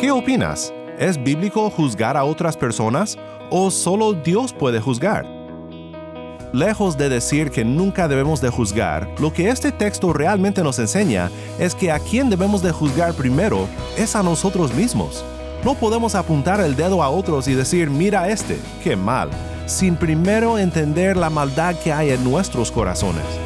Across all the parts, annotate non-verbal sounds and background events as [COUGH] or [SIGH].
¿Qué opinas? ¿Es bíblico juzgar a otras personas o solo Dios puede juzgar? Lejos de decir que nunca debemos de juzgar, lo que este texto realmente nos enseña es que a quien debemos de juzgar primero es a nosotros mismos. No podemos apuntar el dedo a otros y decir, mira este, qué mal, sin primero entender la maldad que hay en nuestros corazones.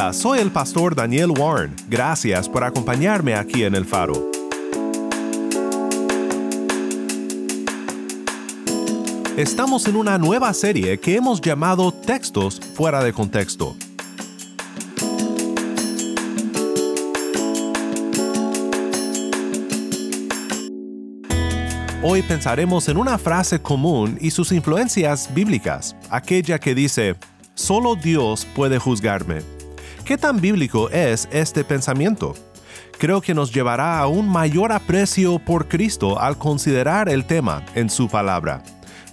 Hola, soy el pastor Daniel Warren. Gracias por acompañarme aquí en El Faro. Estamos en una nueva serie que hemos llamado Textos fuera de contexto. Hoy pensaremos en una frase común y sus influencias bíblicas, aquella que dice, solo Dios puede juzgarme. ¿Qué tan bíblico es este pensamiento? Creo que nos llevará a un mayor aprecio por Cristo al considerar el tema en su palabra.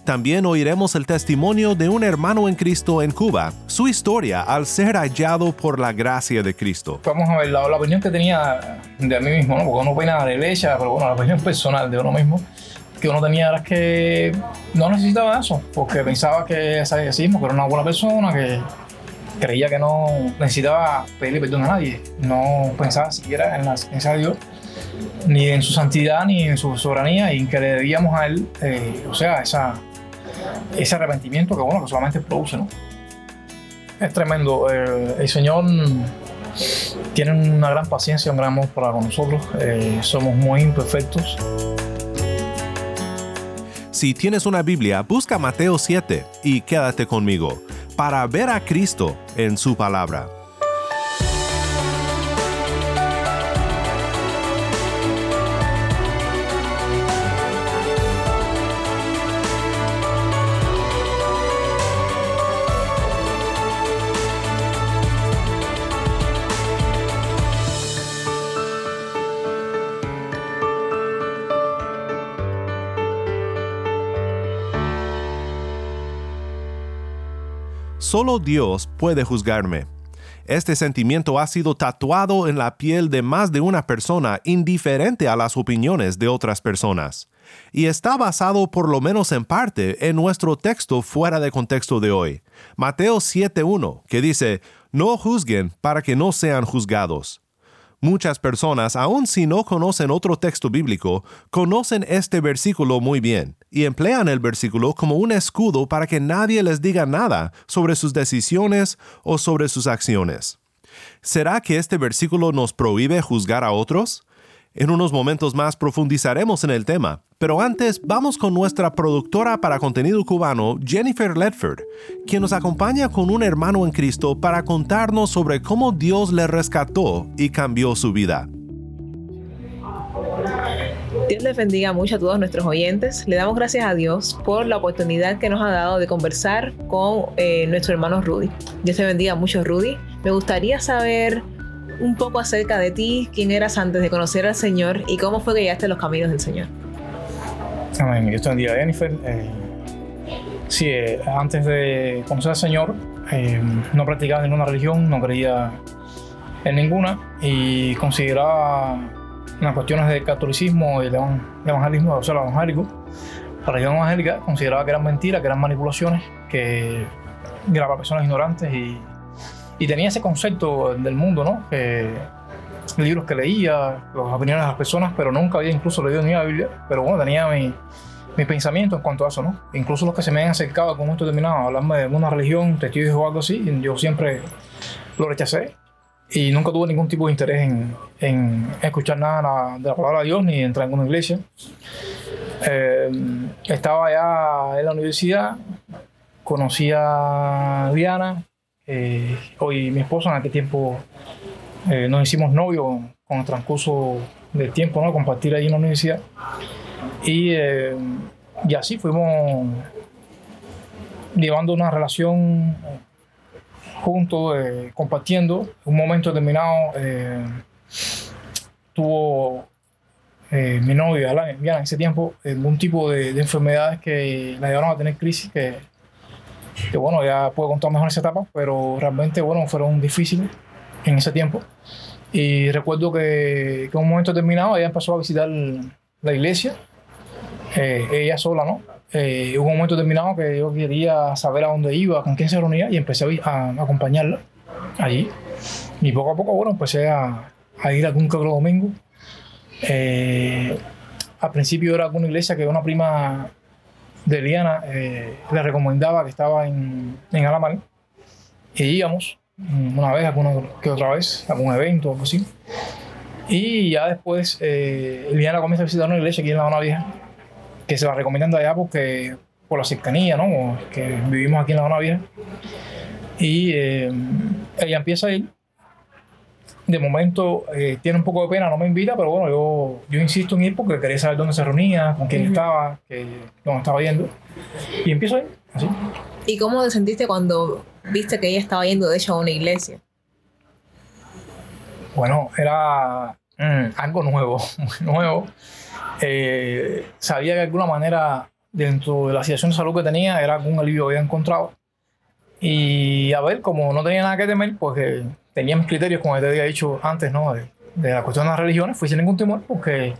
También oiremos el testimonio de un hermano en Cristo en Cuba, su historia al ser hallado por la gracia de Cristo. Vamos a ver la, la opinión que tenía de mí mismo, ¿no? porque uno opina de iglesia, pero bueno, la opinión personal de uno mismo, que uno tenía era que no necesitaba eso, porque pensaba que sí mismo, que era una buena persona, que creía que no necesitaba pedirle perdón a nadie, no pensaba siquiera en la existencia de Dios, ni en su santidad, ni en su soberanía, y en que le debíamos a Él, eh, o sea, esa, ese arrepentimiento que bueno, que solamente produce, ¿no? Es tremendo. Eh, el Señor tiene una gran paciencia, un gran amor para con nosotros. Eh, somos muy imperfectos. Si tienes una Biblia, busca Mateo 7 y quédate conmigo para ver a Cristo en su palabra. Solo Dios puede juzgarme. Este sentimiento ha sido tatuado en la piel de más de una persona indiferente a las opiniones de otras personas, y está basado por lo menos en parte en nuestro texto fuera de contexto de hoy, Mateo 7.1, que dice, No juzguen para que no sean juzgados. Muchas personas, aun si no conocen otro texto bíblico, conocen este versículo muy bien y emplean el versículo como un escudo para que nadie les diga nada sobre sus decisiones o sobre sus acciones. ¿Será que este versículo nos prohíbe juzgar a otros? En unos momentos más profundizaremos en el tema, pero antes vamos con nuestra productora para contenido cubano, Jennifer Ledford, quien nos acompaña con un hermano en Cristo para contarnos sobre cómo Dios le rescató y cambió su vida. Dios les bendiga mucho a todos nuestros oyentes. Le damos gracias a Dios por la oportunidad que nos ha dado de conversar con eh, nuestro hermano Rudy. Dios te bendiga mucho, Rudy. Me gustaría saber un poco acerca de ti, quién eras antes de conocer al Señor y cómo fue que llegaste a los caminos del Señor. Amén. Dios te bendiga, Jennifer. Eh, sí, eh, antes de conocer al Señor, no practicaba ninguna religión, no creía en ninguna y consideraba las cuestiones del catolicismo y el evangelismo, o sea, el evangélico, la religión evangélica, consideraba que eran mentiras, que eran manipulaciones, que era para personas ignorantes y y tenía ese concepto del mundo, ¿no? libros que leía, las opiniones de las personas, pero nunca había incluso leído ni la Biblia. Pero bueno, tenía mi, mis pensamientos en cuanto a eso, ¿no? Incluso los que se me han acercado momento determinado a hablarme de una religión, testigos o algo así, yo siempre lo rechacé y nunca tuve ningún tipo de interés en, en escuchar nada de la palabra de Dios ni entrar en una iglesia. Eh, estaba ya en la universidad, conocí a Diana, eh, hoy mi esposa, en aquel tiempo eh, nos hicimos novios con el transcurso del tiempo, ¿no? Compartir ahí en la universidad. Y, y así fuimos llevando una relación juntos, eh, compartiendo. Un momento determinado eh, tuvo eh, mi novia, en ese tiempo, algún tipo de, de enfermedades que la llevaron a tener crisis que, que, bueno, ya puedo contar mejor esa etapa, pero realmente, bueno, fueron difíciles en ese tiempo. Y recuerdo que, que en un momento determinado ella empezó a visitar la iglesia, eh, ella sola, ¿no? Eh, hubo un momento determinado que yo quería saber a dónde iba, con quién se reunía y empecé a, a acompañarla allí. Y poco a poco, bueno, empecé a, a ir algún que otro domingo. Eh, al principio era alguna iglesia que una prima de Eliana eh, le recomendaba que estaba en, Alamar. Y íbamos una vez, alguna que otra vez, algún evento o algo así. Y ya después eh, Eliana comienza a visitar una iglesia aquí en La Habana Vieja, que se la recomiendan de allá porque por la cercanía, ¿no? Que vivimos aquí en La Habana Vieja. Y eh, ella empieza a ir. De momento eh, tiene un poco de pena, no me invita, pero bueno, yo, yo insisto en ir porque quería saber dónde se reunía, con quién estaba, que, dónde estaba yendo. Y empiezo a ir, así. ¿Y cómo te sentiste cuando viste que ella estaba yendo de hecho a una iglesia? Bueno, era mm, algo nuevo, [LAUGHS] muy nuevo. Eh, sabía que de alguna manera, dentro de la situación de salud que tenía, era algún alivio que había encontrado. Y a ver, como no tenía nada que temer, pues que tenía mis criterios, como te había dicho antes, ¿no? De, de la cuestión de las religiones, fui sin ningún temor, porque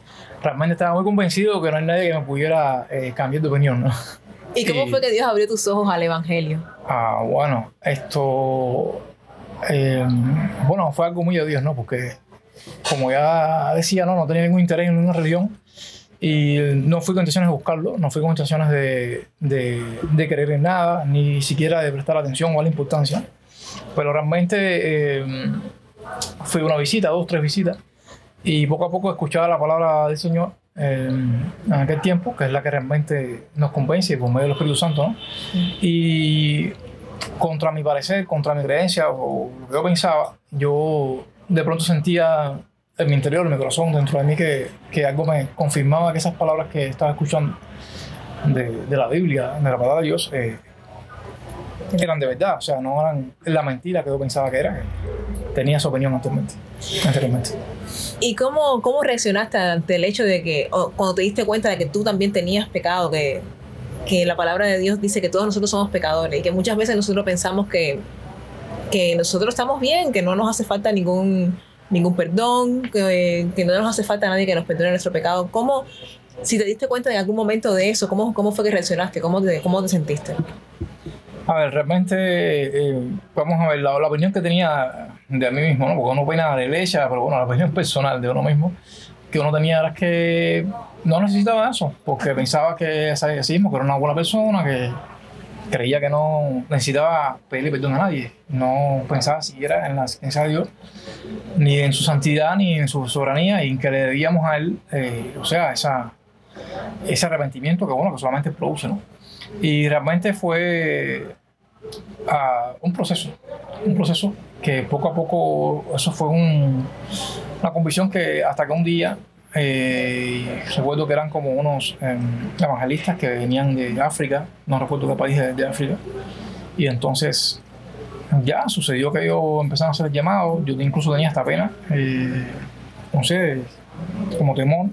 realmente estaba muy convencido que no hay nadie que me pudiera eh, cambiar de opinión, ¿no? ¿Y cómo Y- fue que Dios abrió tus ojos al Evangelio? Ah, bueno, esto. eh, bueno, fue algo muy de Dios, ¿no? Porque, como ya decía, no, no tenía ningún interés en ninguna religión. Y no fui con intenciones de buscarlo, no fui con intenciones de, de, de querer en nada, ni siquiera de prestar atención o la importancia. Pero realmente eh, una visita, dos, tres visitas, y poco a poco escuchaba la palabra del Señor eh, en aquel tiempo, que es la que realmente nos convence por medio del Espíritu Santo, ¿no? Y contra mi parecer, contra mi creencia o lo que yo pensaba, yo de pronto sentía en mi interior, en mi corazón, dentro de mí, que, que algo me confirmaba que esas palabras que estaba escuchando de, de la Biblia, de la palabra de Dios, eh, eran de verdad, o sea, no eran la mentira que yo pensaba que era. Tenía esa opinión anteriormente. anteriormente. ¿Y cómo, cómo reaccionaste ante el hecho de que, cuando te diste cuenta de que tú también tenías pecado, que, que la palabra de Dios dice que todos nosotros somos pecadores y que muchas veces nosotros pensamos que, que nosotros estamos bien, que no nos hace falta ningún, ningún perdón, que, que no nos hace falta nadie que nos perdone nuestro pecado? ¿Cómo, si te diste cuenta en algún momento de eso, cómo, cómo fue que reaccionaste? ¿Cómo te, cómo te sentiste? A ver, realmente, eh, vamos a ver, la, la opinión que tenía de mí mismo, ¿no? Porque uno opina de iglesia, pero bueno, la opinión personal de uno mismo, que uno tenía era que no necesitaba eso, porque pensaba que ese ateísmo, que era una buena persona, que creía que no necesitaba pedirle perdón a nadie, no pensaba siquiera en la existencia de Dios, ni en su santidad, ni en su soberanía, y en que le debíamos a Él, eh, o sea, esa, ese arrepentimiento que, bueno, que solamente produce, ¿no? Y realmente fue ah, un proceso, un proceso que poco a poco, eso fue un- una convicción que hasta que un día, eh, recuerdo que eran como unos eh, evangelistas que venían de África, no recuerdo qué país de, de África, y entonces ya sucedió que ellos empezaron a hacer llamados, yo incluso tenía esta pena, eh, no sé, como temor,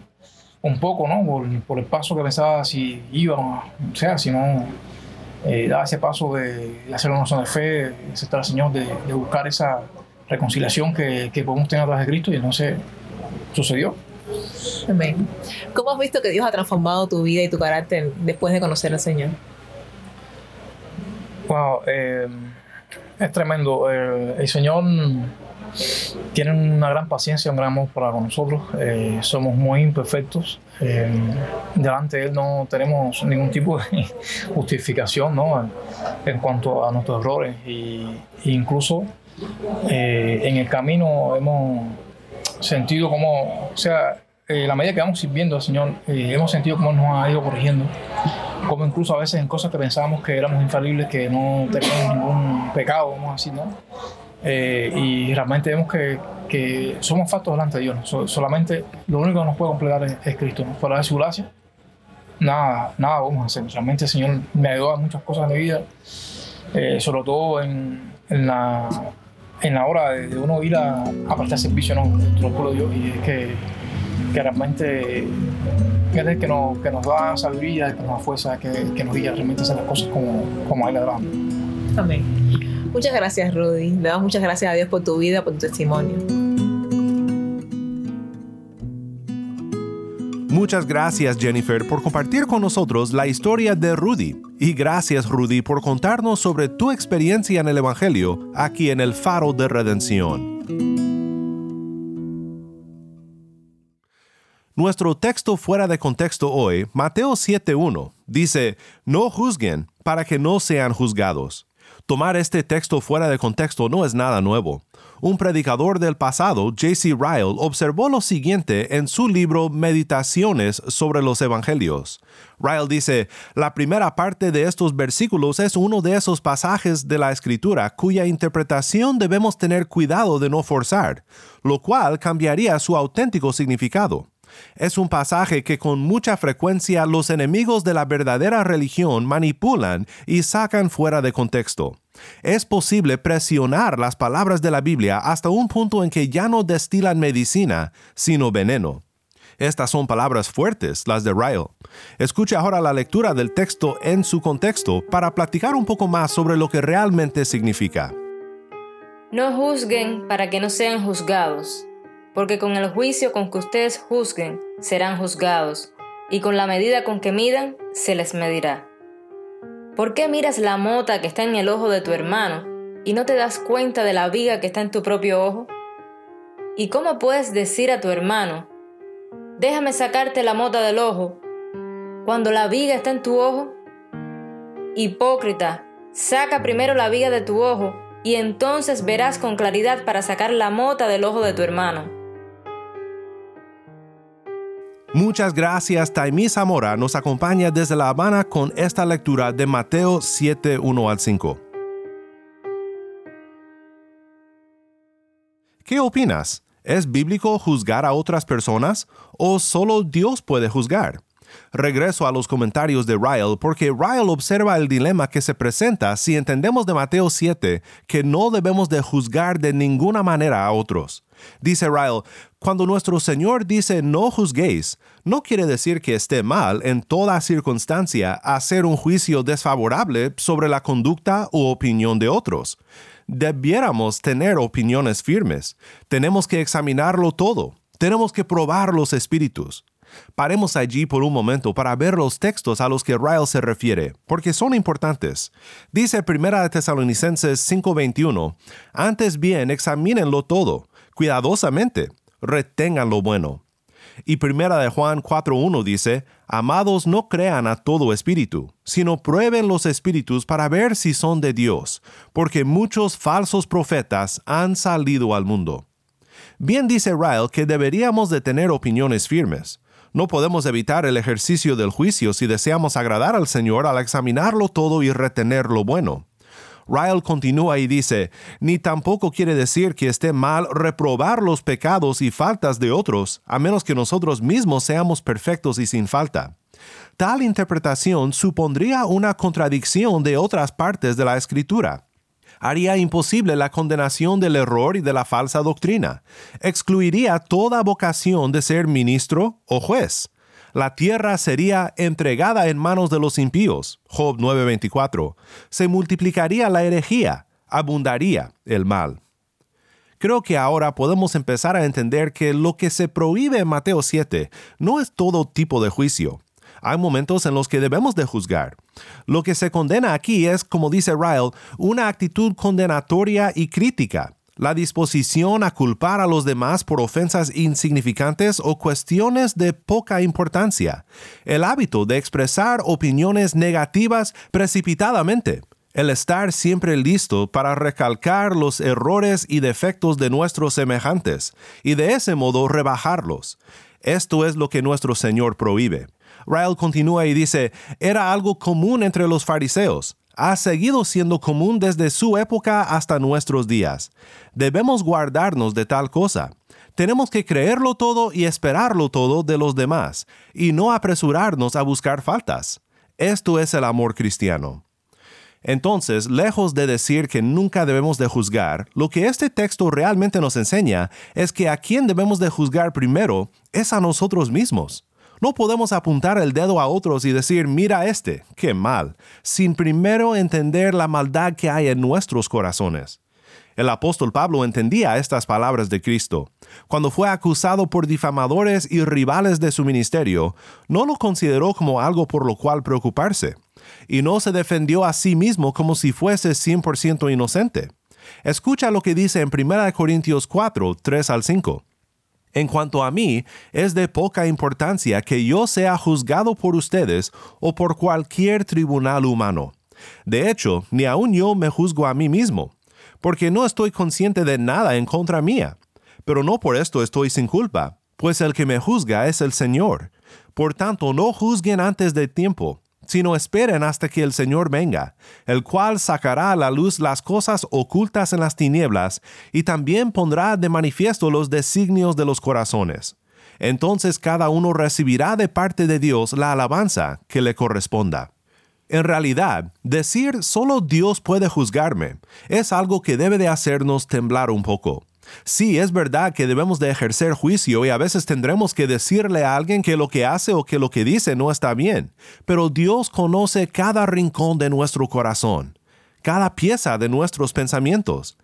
un poco, ¿no? Por, el paso que pensaba si iba, o sea, si no eh, daba ese paso de, hacer una oración de fe, de aceptar al Señor, de, de buscar esa reconciliación que, que podemos tener a través de Cristo, y entonces sucedió. Amén. ¿Cómo has visto que Dios ha transformado tu vida y tu carácter después de conocer al Señor? Wow, eh, es tremendo. El, el Señor tienen una gran paciencia, un gran amor para con nosotros. Eh, somos muy imperfectos. Eh, delante de Él no tenemos ningún tipo de [LAUGHS] justificación ¿no? en cuanto a nuestros errores. Y, incluso eh, en el camino hemos sentido como, o sea, la medida que vamos sirviendo al Señor, hemos sentido cómo nos ha ido corrigiendo. Como incluso a veces en cosas que pensábamos que éramos infalibles, que no teníamos ningún pecado, vamos a decir, ¿no? Eh, y realmente vemos que, que, somos factos delante de Dios. solamente lo único que nos puede completar es, Cristo. ¿no? Fuera de su gracia, nada, nada vamos a hacer. Realmente el Señor me ayudó a muchas cosas de mi vida, eh, sobre todo en, en, la, en la hora de, uno ir a, a prestar servicio ¿no? pueblo de Dios. Y es que, realmente es el que nos, que nos da sabiduría, que nos da fuerza, que, que nos guía realmente a hacer las cosas como, como a Él Amén. Muchas gracias, Rudy. Le damos muchas gracias a Dios por tu vida, por tu testimonio. Muchas gracias Jennifer por compartir con nosotros la historia de Rudy y gracias Rudy por contarnos sobre tu experiencia en el Evangelio aquí en el Faro de Redención. Nuestro texto fuera de contexto hoy, Mateo 7.1, dice, No juzguen para que no sean juzgados. Tomar este texto fuera de contexto no es nada nuevo. Un predicador del pasado, J.C. Ryle, observó lo siguiente en su libro Meditaciones sobre los Evangelios. Ryle dice, la primera parte de estos versículos es uno de esos pasajes de la Escritura cuya interpretación debemos tener cuidado de no forzar, lo cual cambiaría su auténtico significado. Es un pasaje que con mucha frecuencia los enemigos de la verdadera religión manipulan y sacan fuera de contexto. Es posible presionar las palabras de la Biblia hasta un punto en que ya no destilan medicina, sino veneno. Estas son palabras fuertes, las de Ryle. Escuche ahora la lectura del texto en su contexto para platicar un poco más sobre lo que realmente significa. No juzguen para que no sean juzgados porque con el juicio con que ustedes juzguen serán juzgados, y con la medida con que midan se les medirá. ¿Por qué miras la mota que está en el ojo de tu hermano y no te das cuenta de la viga que está en tu propio ojo? ¿Y cómo puedes decir a tu hermano, déjame sacarte la mota del ojo, cuando la viga está en tu ojo? Hipócrita, saca primero la viga de tu ojo y entonces verás con claridad para sacar la mota del ojo de tu hermano. Muchas gracias, Taimí Zamora nos acompaña desde La Habana con esta lectura de Mateo 7, 1 al 5. ¿Qué opinas? ¿Es bíblico juzgar a otras personas o solo Dios puede juzgar? Regreso a los comentarios de Ryle porque Ryle observa el dilema que se presenta si entendemos de Mateo 7 que no debemos de juzgar de ninguna manera a otros. Dice Ryle, cuando nuestro Señor dice no juzguéis, no quiere decir que esté mal en toda circunstancia hacer un juicio desfavorable sobre la conducta u opinión de otros. Debiéramos tener opiniones firmes. Tenemos que examinarlo todo. Tenemos que probar los espíritus. Paremos allí por un momento para ver los textos a los que Ryle se refiere, porque son importantes. Dice 1 Tesalonicenses 5:21, antes bien examínenlo todo, cuidadosamente, retengan lo bueno. Y 1 de Juan 4:1 dice, Amados, no crean a todo espíritu, sino prueben los espíritus para ver si son de Dios, porque muchos falsos profetas han salido al mundo. Bien dice Ryle que deberíamos de tener opiniones firmes, no podemos evitar el ejercicio del juicio si deseamos agradar al Señor al examinarlo todo y retener lo bueno. Ryle continúa y dice, ni tampoco quiere decir que esté mal reprobar los pecados y faltas de otros, a menos que nosotros mismos seamos perfectos y sin falta. Tal interpretación supondría una contradicción de otras partes de la Escritura haría imposible la condenación del error y de la falsa doctrina. Excluiría toda vocación de ser ministro o juez. La tierra sería entregada en manos de los impíos. Job 9:24. Se multiplicaría la herejía, abundaría el mal. Creo que ahora podemos empezar a entender que lo que se prohíbe en Mateo 7 no es todo tipo de juicio, hay momentos en los que debemos de juzgar. Lo que se condena aquí es, como dice Ryle, una actitud condenatoria y crítica. la disposición a culpar a los demás por ofensas insignificantes o cuestiones de poca importancia, el hábito de expresar opiniones negativas precipitadamente, el estar siempre listo para recalcar los errores y defectos de nuestros semejantes y de ese modo rebajarlos. Esto es lo que nuestro Señor prohíbe. Ryle continúa y dice, era algo común entre los fariseos, ha seguido siendo común desde su época hasta nuestros días. Debemos guardarnos de tal cosa. Tenemos que creerlo todo y esperarlo todo de los demás, y no apresurarnos a buscar faltas. Esto es el amor cristiano. Entonces, lejos de decir que nunca debemos de juzgar, lo que este texto realmente nos enseña es que a quien debemos de juzgar primero es a nosotros mismos. No podemos apuntar el dedo a otros y decir, mira este, qué mal, sin primero entender la maldad que hay en nuestros corazones. El apóstol Pablo entendía estas palabras de Cristo. Cuando fue acusado por difamadores y rivales de su ministerio, no lo consideró como algo por lo cual preocuparse, y no se defendió a sí mismo como si fuese 100% inocente. Escucha lo que dice en 1 Corintios 4, 3 al 5. En cuanto a mí, es de poca importancia que yo sea juzgado por ustedes o por cualquier tribunal humano. De hecho, ni aun yo me juzgo a mí mismo, porque no estoy consciente de nada en contra mía. Pero no por esto estoy sin culpa, pues el que me juzga es el Señor. Por tanto, no juzguen antes de tiempo, sino esperen hasta que el Señor venga, el cual sacará a la luz las cosas ocultas en las tinieblas, y también pondrá de manifiesto los designios de los corazones. Entonces cada uno recibirá de parte de Dios la alabanza que le corresponda. En realidad, decir solo Dios puede juzgarme es algo que debe de hacernos temblar un poco. Sí, es verdad que debemos de ejercer juicio y a veces tendremos que decirle a alguien que lo que hace o que lo que dice no está bien, pero Dios conoce cada rincón de nuestro corazón, cada pieza de nuestros pensamientos,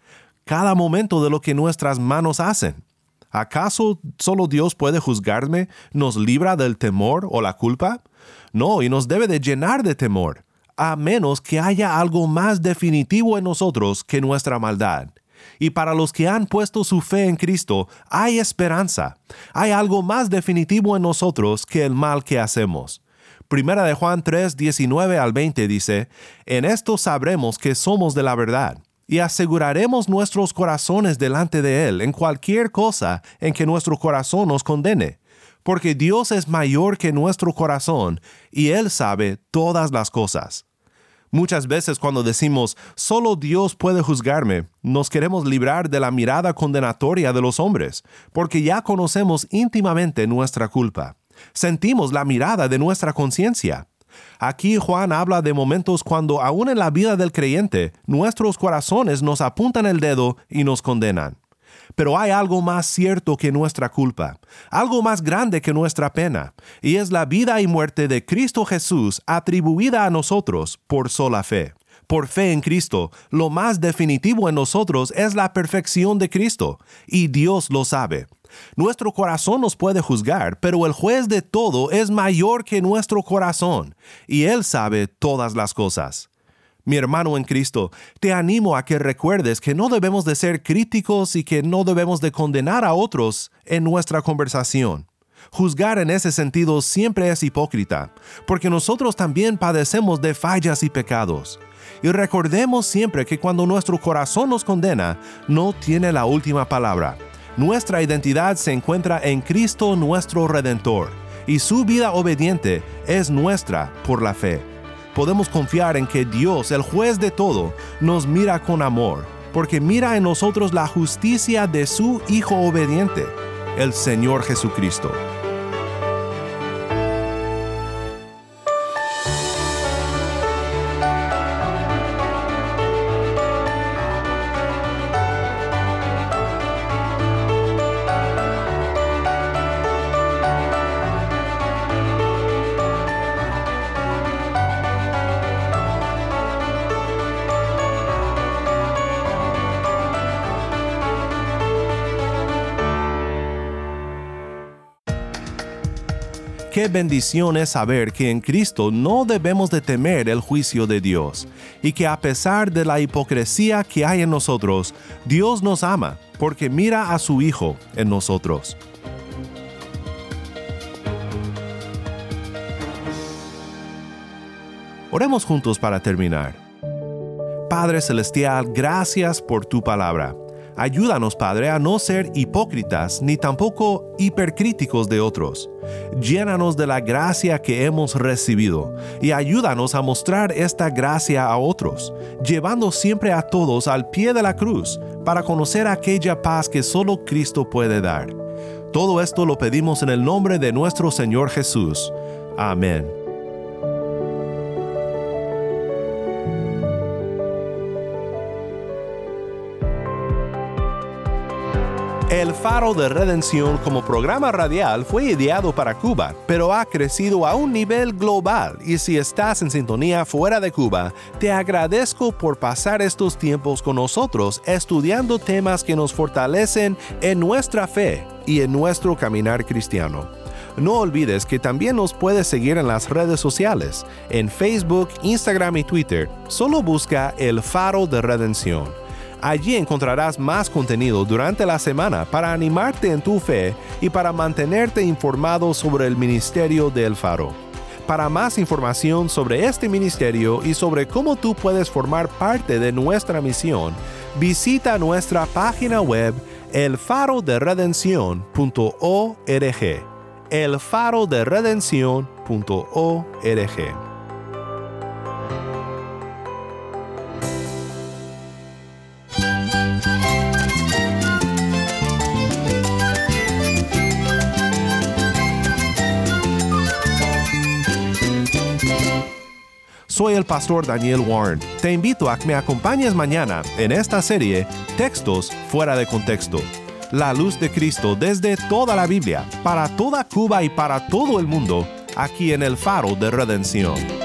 cada momento de lo que nuestras manos hacen. ¿Acaso solo Dios puede juzgarme, nos libra del temor o la culpa? No, y nos debe de llenar de temor, a menos que haya algo más definitivo en nosotros que nuestra maldad y para los que han puesto su fe en Cristo, hay esperanza. Hay algo más definitivo en nosotros que el mal que hacemos. Primera de Juan 3, 19 al 20 dice, En esto sabremos que somos de la verdad, y aseguraremos nuestros corazones delante de Él en cualquier cosa en que nuestro corazón nos condene, porque Dios es mayor que nuestro corazón, y Él sabe todas las cosas. Muchas veces cuando decimos, solo Dios puede juzgarme, nos queremos librar de la mirada condenatoria de los hombres, porque ya conocemos íntimamente nuestra culpa. Sentimos la mirada de nuestra conciencia. Aquí Juan habla de momentos cuando aún en la vida del creyente, nuestros corazones nos apuntan el dedo y nos condenan. Pero hay algo más cierto que nuestra culpa, algo más grande que nuestra pena, y es la vida y muerte de Cristo Jesús atribuida a nosotros por sola fe. Por fe en Cristo, lo más definitivo en nosotros es la perfección de Cristo, y Dios lo sabe. Nuestro corazón nos puede juzgar, pero el juez de todo es mayor que nuestro corazón, y Él sabe todas las cosas. Mi hermano en Cristo, te animo a que recuerdes que no debemos de ser críticos y que no debemos de condenar a otros en nuestra conversación. Juzgar en ese sentido siempre es hipócrita, porque nosotros también padecemos de fallas y pecados. Y recordemos siempre que cuando nuestro corazón nos condena, no tiene la última palabra. Nuestra identidad se encuentra en Cristo nuestro Redentor, y su vida obediente es nuestra por la fe podemos confiar en que Dios, el juez de todo, nos mira con amor, porque mira en nosotros la justicia de su Hijo obediente, el Señor Jesucristo. Qué bendición es saber que en Cristo no debemos de temer el juicio de Dios y que a pesar de la hipocresía que hay en nosotros, Dios nos ama porque mira a su Hijo en nosotros. Oremos juntos para terminar. Padre Celestial, gracias por tu palabra. Ayúdanos, Padre, a no ser hipócritas ni tampoco hipercríticos de otros. Llénanos de la gracia que hemos recibido y ayúdanos a mostrar esta gracia a otros, llevando siempre a todos al pie de la cruz para conocer aquella paz que solo Cristo puede dar. Todo esto lo pedimos en el nombre de nuestro Señor Jesús. Amén. El Faro de Redención como programa radial fue ideado para Cuba, pero ha crecido a un nivel global y si estás en sintonía fuera de Cuba, te agradezco por pasar estos tiempos con nosotros estudiando temas que nos fortalecen en nuestra fe y en nuestro caminar cristiano. No olvides que también nos puedes seguir en las redes sociales, en Facebook, Instagram y Twitter. Solo busca el Faro de Redención. Allí encontrarás más contenido durante la semana para animarte en tu fe y para mantenerte informado sobre el ministerio del Faro. Para más información sobre este ministerio y sobre cómo tú puedes formar parte de nuestra misión, visita nuestra página web elfaroderedención.org. elfaroderedención.org. Soy el pastor Daniel Warren. Te invito a que me acompañes mañana en esta serie Textos fuera de contexto. La luz de Cristo desde toda la Biblia, para toda Cuba y para todo el mundo, aquí en el faro de redención.